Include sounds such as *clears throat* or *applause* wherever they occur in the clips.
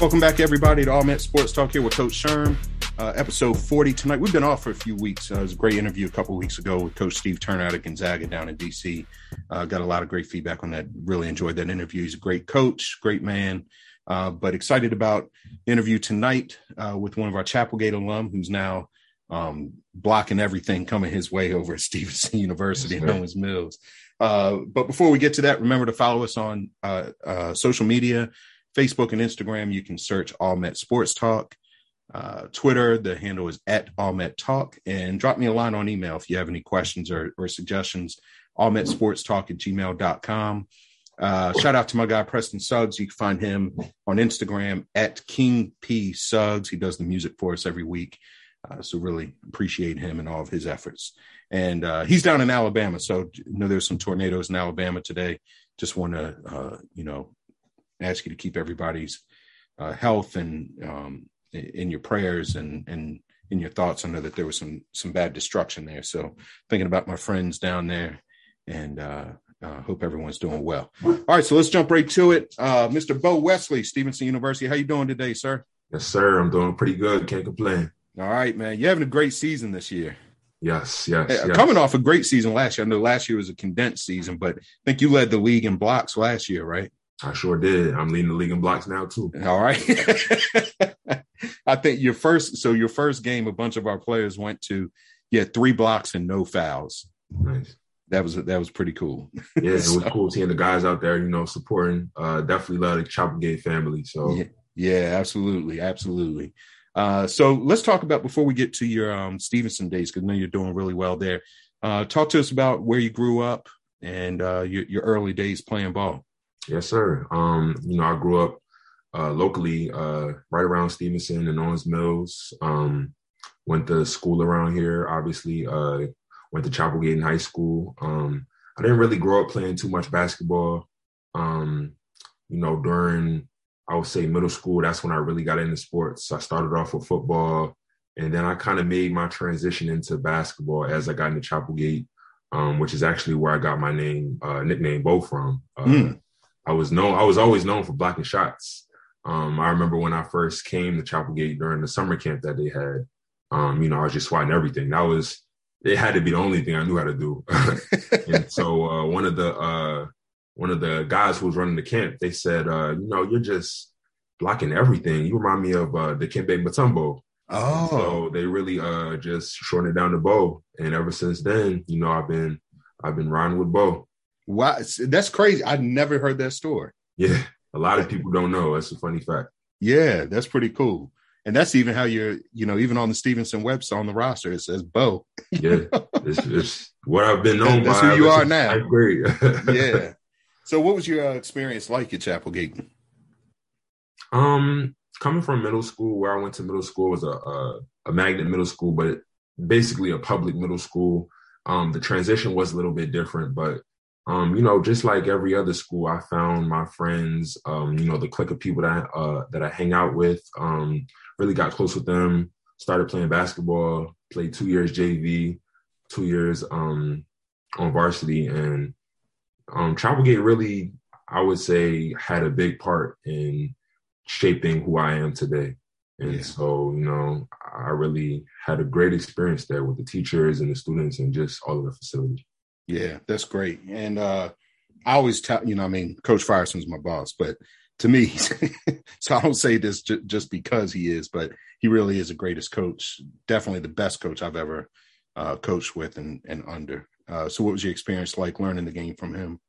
Welcome back, everybody, to All Met Sports Talk here with Coach Sherm. Uh, episode 40 tonight. We've been off for a few weeks. Uh, it was a great interview a couple weeks ago with Coach Steve Turner out of Gonzaga down in DC. Uh, got a lot of great feedback on that. Really enjoyed that interview. He's a great coach, great man. Uh, but excited about the interview tonight uh, with one of our Chapelgate alum who's now um, blocking everything coming his way over at *laughs* Stevenson University in Owings Mills. Uh, but before we get to that, remember to follow us on social media Facebook and Instagram, you can search All Met Sports Talk. Uh, Twitter, the handle is at All Met Talk. And drop me a line on email if you have any questions or, or suggestions. All Met Sports Talk at gmail.com. Uh, shout out to my guy Preston Suggs. You can find him on Instagram at King P Suggs. He does the music for us every week. Uh, so really appreciate him and all of his efforts. And uh, he's down in Alabama, so you know there's some tornadoes in Alabama today. Just want to uh, you know ask you to keep everybody's uh, health and um, in your prayers and and in your thoughts. I know that there was some some bad destruction there, so thinking about my friends down there, and uh, uh, hope everyone's doing well. All right, so let's jump right to it. Uh, Mr. Bo Wesley, Stevenson University, how you doing today, sir? Yes, sir. I'm doing pretty good. Can't complain. All right, man. You're having a great season this year. Yes, yes, hey, yes. Coming off a great season last year. I know last year was a condensed season, but I think you led the league in blocks last year, right? I sure did. I'm leading the league in blocks now too. All right. *laughs* I think your first so your first game, a bunch of our players went to yeah, three blocks and no fouls. Nice. That was that was pretty cool. Yeah, it *laughs* was cool seeing the guys out there, you know, supporting. Uh definitely love the Chapelgate family. So yeah, yeah absolutely, absolutely. Uh, so let's talk about before we get to your um, Stevenson days because I know you're doing really well there. Uh, talk to us about where you grew up and uh, your, your early days playing ball. Yes, sir. Um, you know, I grew up uh, locally, uh, right around Stevenson and Owings Mills. Um, went to school around here, obviously. Uh, went to Chapelgate in high school. Um, I didn't really grow up playing too much basketball. Um, you know, during I would say middle school, that's when I really got into sports. I started off with football, and then I kind of made my transition into basketball as I got into Chapelgate, um, which is actually where I got my name, uh, nickname Bo from. Uh, mm. I was known. I was always known for blocking shots. Um, I remember when I first came to Chapel Gate during the summer camp that they had. Um, you know, I was just swatting everything. That was it. Had to be the only thing I knew how to do. *laughs* and so uh, one of the uh, one of the guys who was running the camp, they said, uh, you know, you're just blocking everything. You remind me of uh, Dikembe Mutombo. Oh, so they really uh, just shortened it down to Bo, and ever since then, you know, I've been I've been riding with Bo. Wow, that's crazy. I never heard that story. Yeah, a lot of people don't know. That's a funny fact. Yeah, that's pretty cool. And that's even how you're, you know, even on the Stevenson website on the roster, it says Bo. *laughs* yeah, it's, it's, what I've been known that's by. who you are now. Great. *laughs* yeah. So, what was your uh, experience like at Chapel Gate? Um, coming from middle school, where I went to middle school was a a, a magnet middle school, but basically a public middle school. Um, the transition was a little bit different, but um, you know, just like every other school, I found my friends, um, you know, the clique of people that uh, that I hang out with, um, really got close with them. Started playing basketball, played two years JV, two years um, on varsity, and um, Chapelgate really, I would say, had a big part in shaping who I am today. And yeah. so, you know, I really had a great experience there with the teachers and the students and just all of the facilities. Yeah, that's great. And uh, I always tell you know, I mean, Coach Frierson's my boss, but to me, *laughs* so I don't say this j- just because he is, but he really is the greatest coach, definitely the best coach I've ever uh, coached with and, and under. Uh, so, what was your experience like learning the game from him?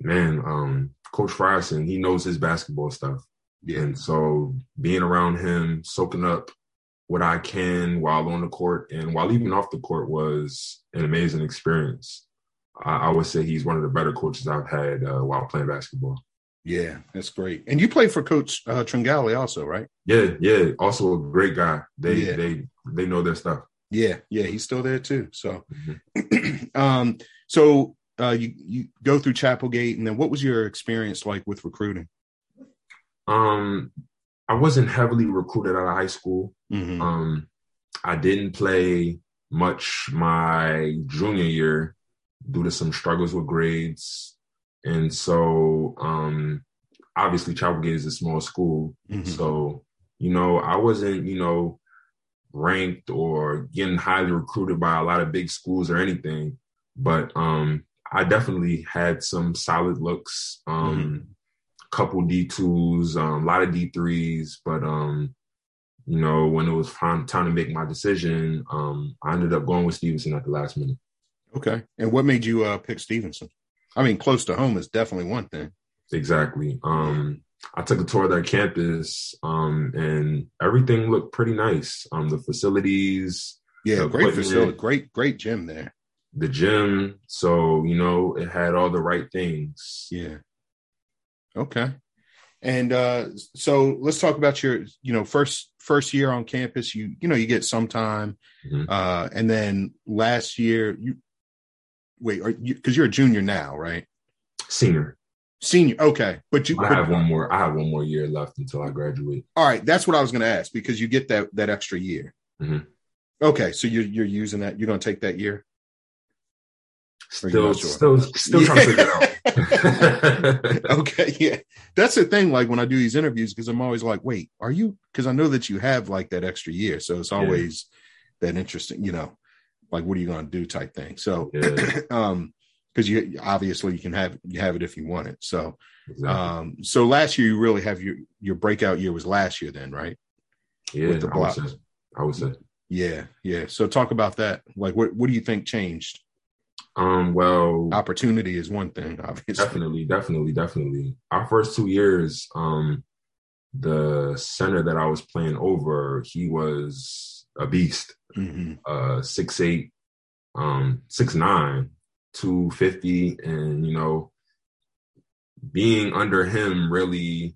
Man, um, Coach Frierson, he knows his basketball stuff. Yeah. And so being around him, soaking up what I can while on the court and while even off the court was an amazing experience. I, I would say he's one of the better coaches I've had uh, while playing basketball. Yeah, that's great. And you play for Coach uh, Tringali also, right? Yeah, yeah. Also a great guy. They yeah. they they know their stuff. Yeah, yeah. He's still there too. So, mm-hmm. *clears throat* um, so uh, you you go through Chapel Gate, and then what was your experience like with recruiting? Um, I wasn't heavily recruited out of high school. Mm-hmm. Um, I didn't play much my junior year due to some struggles with grades. And so um, obviously Chapelgate is a small school, Mhm. so you know I wasn't you know ranked or getting highly recruited by a lot of big schools or anything, but um, I definitely had some solid looks. Um, Couple D twos, um, a lot of D threes, but um, you know when it was time time to make my decision, um, I ended up going with Stevenson at the last minute. Okay. And what made you uh, pick Stevenson? I mean, close to home is definitely one thing. Exactly. Um, I took a tour of their campus, um, and everything looked pretty nice. Um, the facilities, Yeah, The great facility, great, great gym there. the gym. So you know, it had all the right things. Yeah. Okay. And uh so let's talk about your, you know, first first year on campus. You you know you get some time, Mhm. uh, and then last year you wait, are you because you're a junior now, right? Senior. Senior, okay, but you I but- have one more. I have one more year left until I graduate. all right. That's what I was going to ask because you get that that extra year. Mhm. Okay, so you're you're using that. You're going to take that year. You're Still, still, still trying to figure it out. *laughs* *laughs* okay, yeah, that's the thing. Like when I do these interviews, because I'm always like, wait, are you? Because I know that you have like that extra year, so it's always that interesting. You know, like what are you going to do type thing. So, Yeah. *clears throat* um, because you obviously you can have you have it if you want it. So, Exactly. um, so last year you really have your your breakout year was last year, then, right? yeah, with the I would say. I would say. Yeah, yeah. So talk about that. Like, what what do you think changed? Um. Well, Opportunity is one thing, obviously. definitely, definitely, definitely. Our first two years, um, the center that I was playing over, he was a beast. hmm uh six eight, um, six nine, two fifty, and you know, being under him really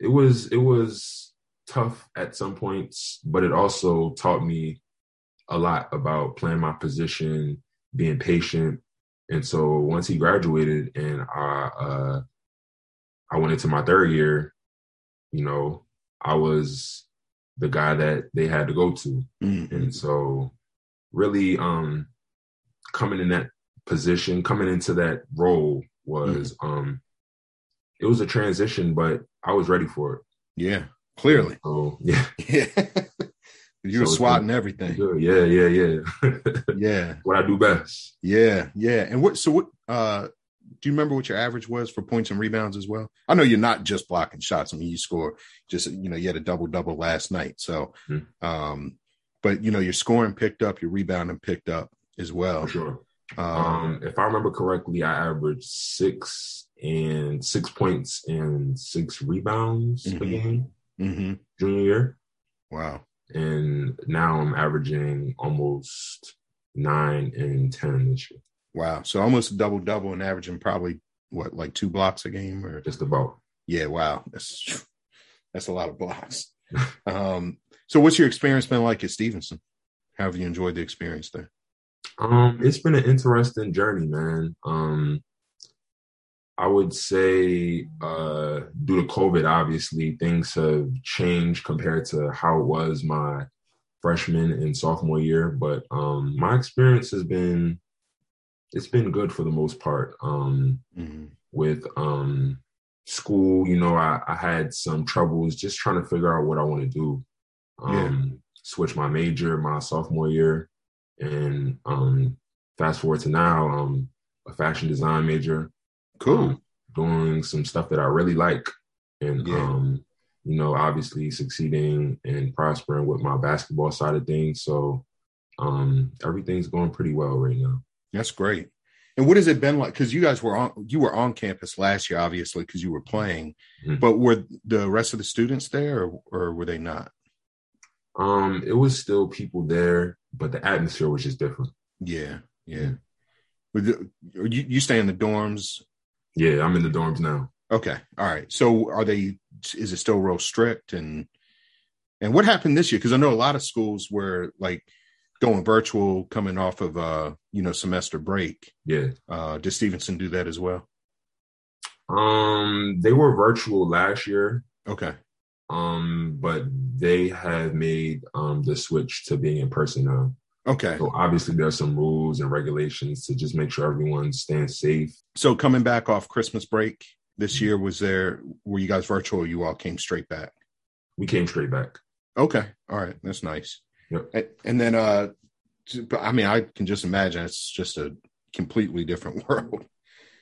it was it was tough at some points, but it also taught me a lot about playing my position, being patient. And so once he graduated and I uh I went into my third year, you know, I was the guy that they had to go to. hmm And so really um coming in that position, coming into that role was um it was a transition, but I was ready for it. Yeah, clearly. So yeah. Yeah. *laughs* *laughs* you were So swatting everything. Good. Yeah, yeah, yeah. *laughs* Yeah, what I do best. yeah, yeah. And what? So what? Uh, do you remember what your average was for points and rebounds as well? I know you're not just blocking shots. I mean, you score just you know you had a double double last night. So, Mhm. um, but you know your scoring picked up, your rebounding picked up as well. For sure. Um, Um, if I remember correctly, I averaged six and six points and six rebounds a Mhm. game mhm. junior year. Wow. And now I'm averaging almost nine and ten this year. Wow. So almost a double double and averaging probably what like two blocks a game or Just about. yeah. Wow. That's *laughs* that's a lot of blocks. *laughs* um. So what's your experience been like at Stevenson? How have you enjoyed the experience there? Um, it's been an interesting journey, man. Um, I would say, uh, due to COVID, obviously things have changed compared to how it was my freshman and sophomore year. But um, my experience has been, it's been good for the most part. Um, Mhm. with um school you know I, I had some troubles just trying to figure out what i want to do um switch my major my sophomore year and um fast forward to now I'm a fashion design major Cool. um, doing some stuff that i really like and Yeah. um you know obviously succeeding and prospering with my basketball side of things so um everything's going pretty well right now That's great. And what has it been like? Because you guys were on you were on campus last year, obviously, because you were playing. Mhm. But were the rest of the students there, or, or were they not? um it was still people there but the atmosphere was just different Yeah, yeah. The- You you stay in the dorms? Yeah, I'm in the dorms now. Okay, all right. So are they? Is it still real strict? And and what happened this year? Because I know a lot of schools were like going virtual, coming off of uh you know semester break. Yeah. Uh, does Stevenson do that as well? Um, they were virtual last year, Okay, um, but they have made um the switch to being in person now. Okay. So obviously there's some rules and regulations to just make sure everyone's staying safe. So coming back off Christmas break, this year? Was there were you guys virtual? you all came straight back? We came straight back. Okay, all right, that's nice. Yep. And then, uh, I mean, I can just imagine it's just a completely different *laughs* world.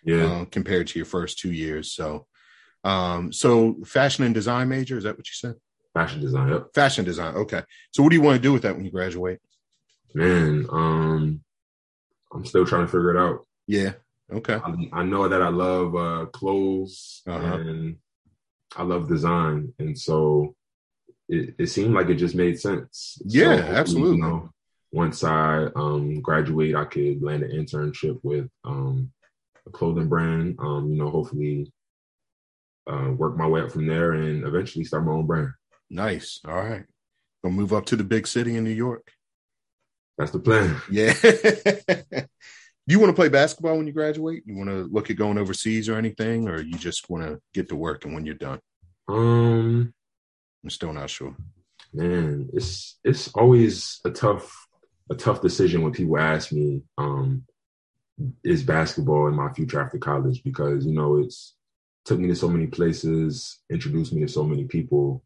Yeah. Uh, compared to your first two years. So, um, so fashion and design major is that what you said? Fashion design. Yep. Fashion design. Okay. So, what do you want to do with that when you graduate? Man, um, I'm still trying to figure it out. Yeah. Okay. I, I know that I love uh, clothes Uh-huh. and I love design, and so it, it seemed like it just made sense. Yeah, So absolutely. You know, once I um, graduate, I could land an internship with um, a clothing brand. Um, you know, hopefully uh, work my way up from there, and eventually start my own brand. Nice. All right. Gonna move up to the big city in New York. That's the plan. Yeah. do *laughs* you want to play basketball when you graduate? You want to look at going overseas or anything, or you just want to get to work and when you're done? Um, I'm still not sure. man, it's it's always a tough a tough decision when people ask me, um, is basketball in my future after college? Because you know it's took me to so many places, introduced me to so many people.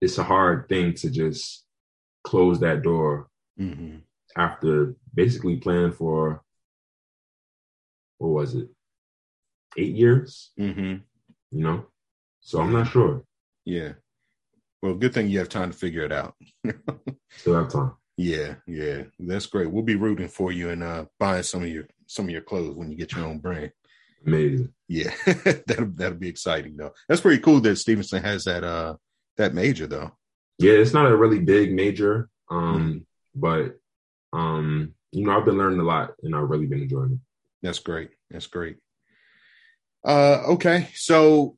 It's a hard thing to just close that door hmm after basically playing for what was it, eight years? hmm You know, so I'm not sure. Yeah. Well, good thing you have time to figure it out. *laughs* Still have time. Yeah, yeah, that's great. We'll be rooting for you and uh, buying some of your some of your clothes when you get your own brand. Amazing. Yeah, *laughs* that'll that'll be exciting though. That's pretty cool that Stevenson has that uh that major though. Yeah, it's not a really big major, um, but um, you know, I've been learning a lot, and I've really been enjoying it. That's great. That's great. Uh, okay, so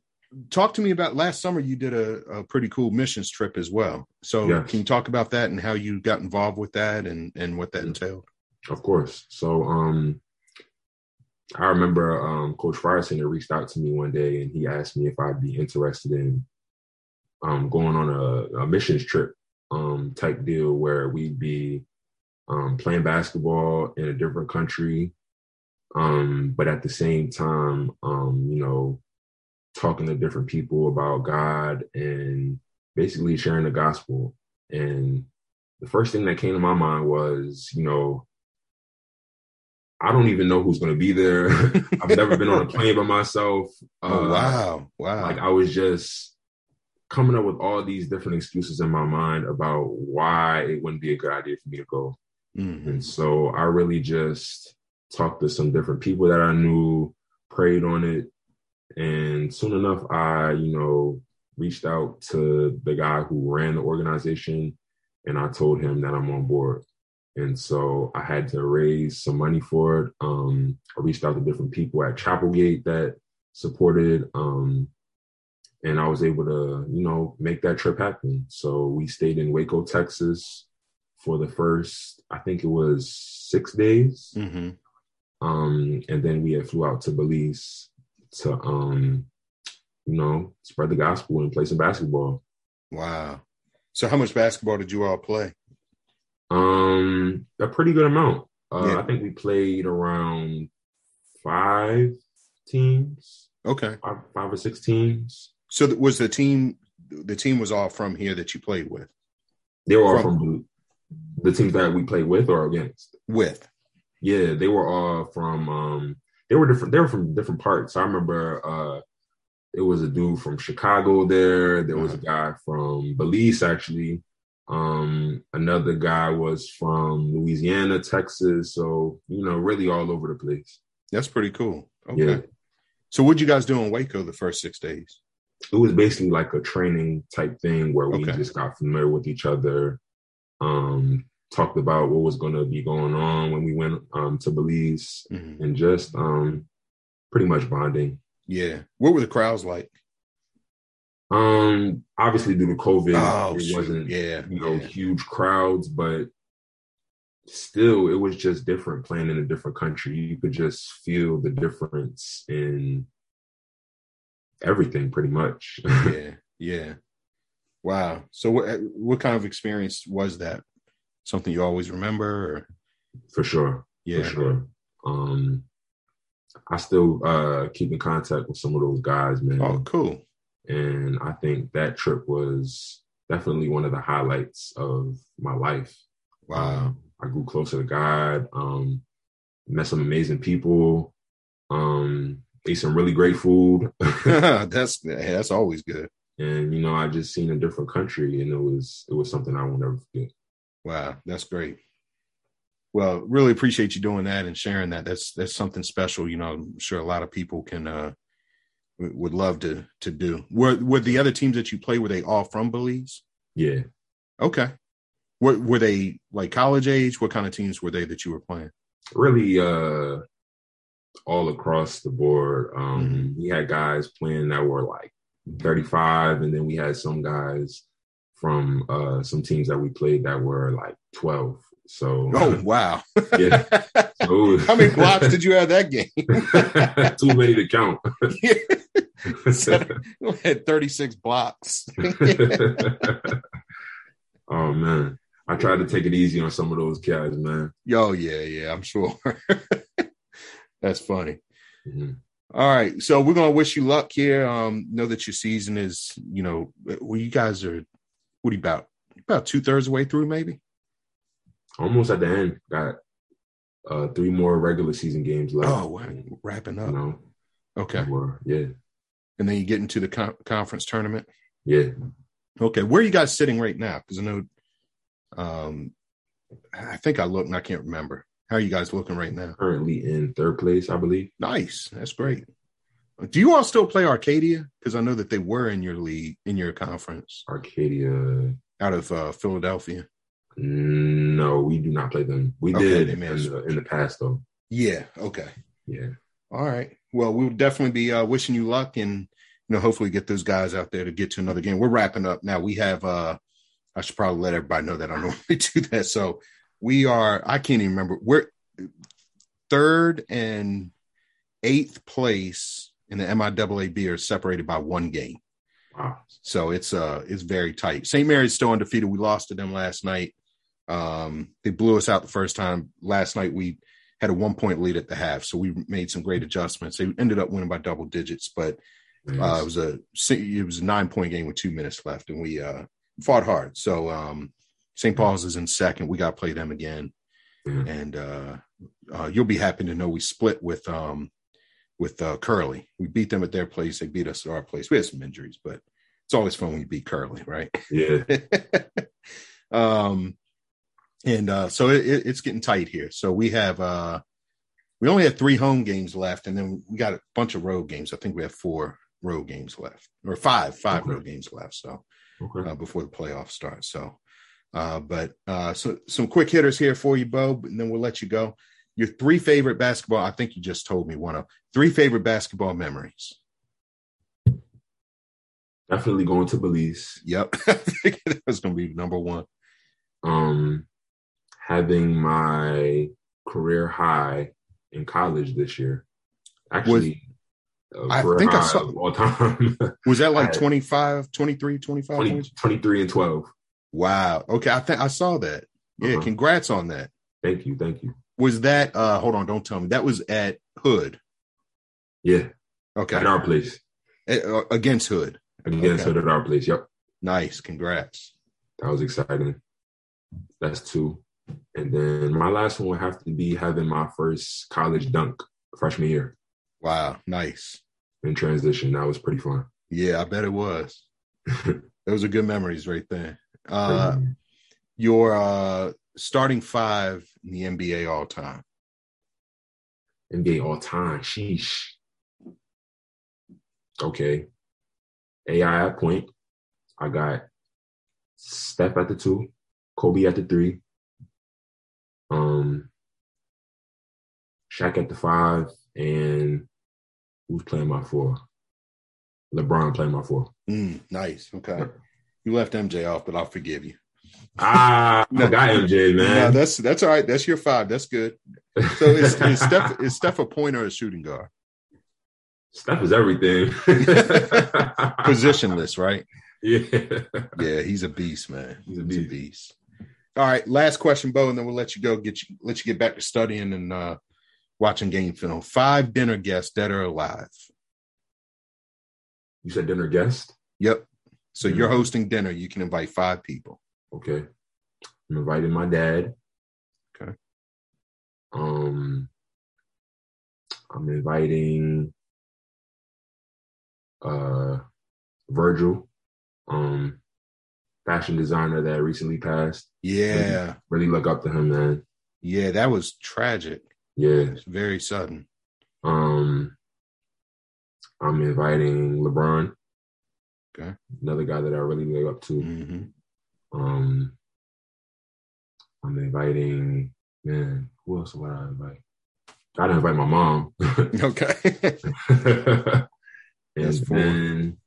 talk to me about last summer. You did a, a pretty cool missions trip as well. So Yes. can you talk about that and how you got involved with that and and what that entailed? Of course. So, um, I remember um, Coach Frierson reached out to me one day, and he asked me if I'd be interested in um, going on a, a missions trip um, type deal where we'd be um, playing basketball in a different country, um, but at the same time, um, you know, talking to different people about God and basically sharing the gospel. And the first thing that came to my mind was, you know, I don't even know who's going to be there. *laughs* I've never been on a plane by myself. *laughs* oh Uh, wow, wow. Like I was just coming up with all these different excuses in my mind about why it wouldn't be a good idea for me to go. Mhm. And so I really just talked to some different people that I knew, prayed on it. And soon enough, I, you know, reached out to the guy who ran the organization and I told him that I'm on board. And so I had to raise some money for it. Um, I reached out to different people at Chapelgate that supported. Um, and I was able to, you know, make that trip happen. So we stayed in Waco, Texas for the first, I think it was six days. Mhm. Um, and then we had flew out to Belize to, um, you know, spread the gospel and play some basketball. Wow. So how much basketball did you all play? Um, a pretty good amount. Uh, Yeah. I think we played around five teams, Okay. five, five or six teams. So was the team the team was all from here that you played with? They were all From- from, the teams that we played with or against. With. Yeah, they were all from. Um, they were different. They were from different parts. I remember uh, it was a dude from Chicago there. There was a guy from Belize actually. Um, another guy was from Louisiana, Texas. So you know, really all over the place. That's pretty cool. Okay. Yeah. So what'd you guys do in Waco the first six days? It was basically like a training type thing where we Okay. just got familiar with each other. Um, talked about what was going to be going on when we went um, to Belize, Mhm. and just um, pretty much bonding. Yeah. What were the crowds like? Um, obviously due to COVID, Oh, it wasn't yeah. you know yeah. huge crowds, but still, it was just different playing in a different country. You could just feel the difference in everything, pretty much. *laughs* yeah. Yeah. Wow. So what what kind of experience was that? Something you always remember or for sure, yeah. for sure. Um, I still uh, keep in contact with some of those guys, man. Oh, cool. And I think that trip was definitely one of the highlights of my life. Wow. Um, I grew closer to God. Um, met some amazing people. Um, ate some really great food. *laughs* *laughs* that's that's always good. And you know, I just seen a different country, and it was it was something I will never forget. Wow, that's great. Well, really appreciate you doing that and sharing that. That's that's something special. You know, I'm sure a lot of people can uh would love to to do. Were were the other teams that you play were they all from Belize? Yeah. Okay. Were were they like college age? What kind of teams were they that you were playing? Really, uh, all across the board. Um, Mhm. We had guys playing that were like 35, and then we had some guys from uh, some teams that we played that were like 12. So, Oh wow! *laughs* Yeah. so How many blocks did you have that game? *laughs* Too many to count. *laughs* You had 36 blocks. oh man, I tried to take it easy on some of those guys, man. Yo, yeah, yeah, I'm sure. That's funny. Mhm. All right, so we're gonna wish you luck here. Um, know that your season is, you know, well, you guys are what are you about? About two thirds of way through, maybe. Almost at the end, got uh, three more regular season games left. Oh, wow. wrapping you up. know, Okay, we're- yeah, and then you get into the con- conference tournament. yeah. Okay, where are you guys sitting right now? Because I know, um, I think I looked and I can't remember. How are you guys looking right now? Currently in third place, I believe. Nice, that's great. Do you all still play Arcadia? Because I know that they were in your league, in your conference, Arcadia. out of uh, Philadelphia. No, we do not play them. We Okay, did in the, in the past, though. Yeah. Okay. Yeah. All right. Well, we'll definitely be uh, wishing you luck, and you know, hopefully, get those guys out there to get to another game. We're wrapping up now. We have. uh I should probably let everybody know that I *laughs* normally do that. So we are. I can't even remember. We're third and eighth place in the MIAAB are separated by one game. Wow. So it's uh it's very tight. St. Mary's still undefeated. We lost to them last night. Um, they blew us out the first time. Last night we had a one point lead at the half, so we made some great adjustments. They ended up winning by double digits, but uh, it was a it was a nine point game with two minutes left, and we uh fought hard. So um, St. Paul's is in second. We got to play them again, Mhm. and uh, uh, you'll be happy to know we split with um with uh, Curley. We beat them at their place. They beat us at our place. We had some injuries, but it's always fun when you beat Curley, right? yeah. *laughs* um, and uh, so it, it, it's getting tight here. So we have uh, we only have three home games left, and then we got a bunch of road games. I think we have four road games left, or five five Okay. road games left. So Okay. uh, before the playoffs start. So, uh, but uh, so some quick hitters here for you, Bo, and then we'll let you go. Your three favorite basketball. I think you just told me one of three favorite basketball memories. Definitely going to Belize. Yep, *laughs* I think that was going to be number one. Um, having my career high in college this year. Actually, uh, I think I saw- all time. Was that like *laughs* I- 25, 23, 25 20, 23 and 12. Wow. Okay. I think I saw that. Yeah. Uh-huh. Congrats on that. Thank you. Thank you. Was that, uh, hold on, don't tell me. That was at Hood. Yeah. Okay. At our place. Uh, Against Hood. Against Okay. Hood at our place. Yep. Nice. Congrats. That was exciting. That's two. And then my last one would have to be having my first college dunk freshman year Wow. Nice. in transition. That was pretty fun. Yeah. I bet it was. *laughs* Those are good memories right there. Uh, your uh, starting five in the NBA all time. NBA all time. Sheesh. Okay. AI at point. I got Steph at the two, Kobe at the three, um, Shaq at the five, and who's playing my four? LeBron playing my four. Mm, nice. Okay. You left MJ off, but I'll forgive you. Ah, I No. got MJ, man. No, that's that's all right. That's your five. That's good. So is, *laughs* is Steph is Steph a pointer or a shooting guard? Steph is everything. *laughs* Positionless, right? *laughs* Yeah. Yeah, he's a beast, man. He's a He's a beast. beast. All right, last question, Bo, and then we'll let you go. Get you let you get back to studying and uh watching game film. Five dinner guests dead or alive. You said dinner guest? Yep. So you're hosting dinner. You can invite five people. Okay. I'm inviting my dad. Okay. Um, I'm inviting uh Virgil, um, fashion designer that recently passed. Yeah. Really, really look up to him, man. Yeah, that was tragic. Yeah. It's very sudden. Um, I'm inviting LeBron. Okay. Another guy that I really look up to. hmm Um, I'm inviting man. Who else would I invite? I'd invite my mom. *laughs* Okay. *laughs* and That's then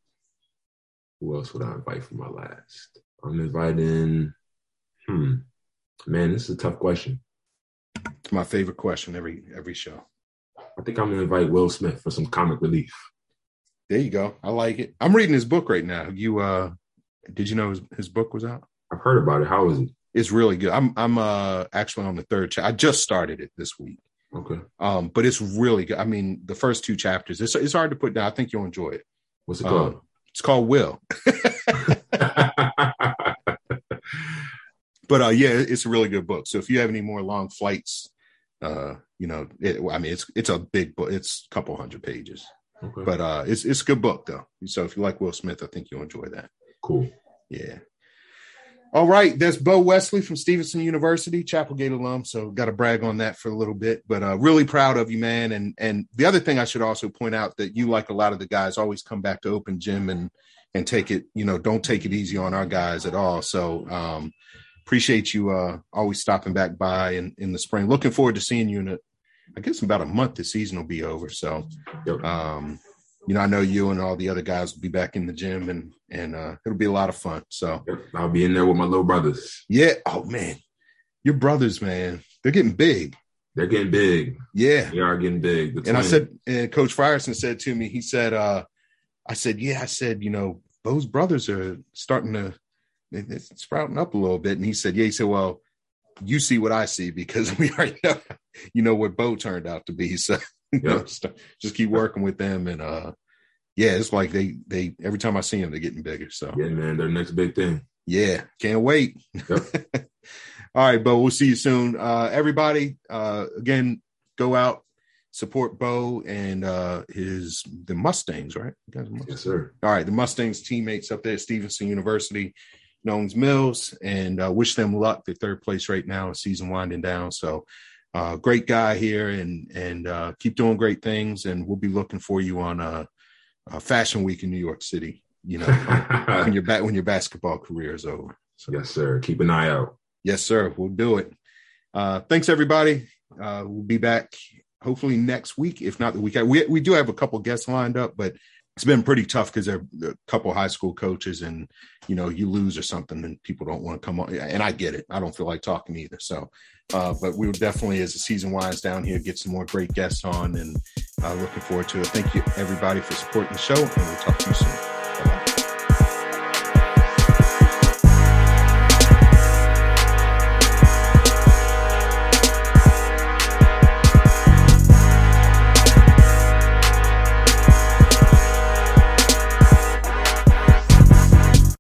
who else would I invite for my last? I'm inviting. Hmm, man, this is a tough question. it's my favorite question every every show. I think I'm gonna invite Will Smith for some comic relief. There you go. I like it. I'm reading his book right now. You uh did you know his, his book was out? I've heard about it. How is it? It's really good. I'm I'm uh actually on the third chapter. I just started it this week. Okay. Um, but it's really good. I mean, the first two chapters, it's it's hard to put down. I think you'll enjoy it. What's it Um, called? it's called Will. *laughs* But uh yeah, it's a really good book. So if you have any more long flights, uh, you know, it, I mean it's it's a big book. It's a couple hundred pages. Okay. But uh it's it's a good book though. So if you like Will Smith, I think you'll enjoy that. cool. Yeah. All right, that's Bo Wesley from Stevenson University, Chapelgate alum. So got to brag on that for a little bit, but uh, really proud of you, man. And and the other thing I should also point out that you, like a lot of the guys, always come back to open gym and and take it, you know, don't take it easy on our guys at all. So um, appreciate you uh, always stopping back by in in the spring. Looking forward to seeing you in a, I guess in about a month. The season will be over. So um, you know, I know you and all the other guys will be back in the gym and and uh, it'll be a lot of fun. So. I'll be in there with my little brothers. yeah. Oh man, your brothers, man, they're getting big. They're getting big. Yeah. They are getting big. And I said, and Coach Frierson said to me, he said, uh, I said, yeah, I said, you know, Bo's brothers are starting to sprouting up a little bit. And he said, yeah, he said, well, you see what I see because *laughs* we already know, you know what Bo turned out to be. So *laughs* you know, just keep working with them. And uh, yeah, it's like they they every time I see them, they're getting bigger. So yeah, man, their next big thing. Yeah, can't wait. Yep. *laughs* All right, Bo, we'll see you soon. Uh, everybody, uh, again, go out, support Bo and uh, his the Mustangs, right? You guys Mustangs? Yes, sir. All right, the Mustangs teammates up there at Stevenson University, Owings Mills, and uh, wish them luck. They're third place right now, season winding down. So, uh, great guy here, and and uh, keep doing great things. And we'll be looking for you on uh, uh, Fashion Week in New York City. You know, *laughs* when your back when your basketball career is over. So, yes, sir. Keep an eye out. yes, sir, we'll do it. Uh, thanks, everybody. Uh, we'll be back hopefully next week, if not the week. We we do have a couple guests lined up, but it's been pretty tough because there are a couple high school coaches, and you know you lose or something, and people don't want to come on. And I get it. I don't feel like talking either. So, uh, but we will definitely, as the season winds down here, get some more great guests on, and uh, looking forward to it. Thank you, everybody, for supporting the show, and we'll talk to you soon.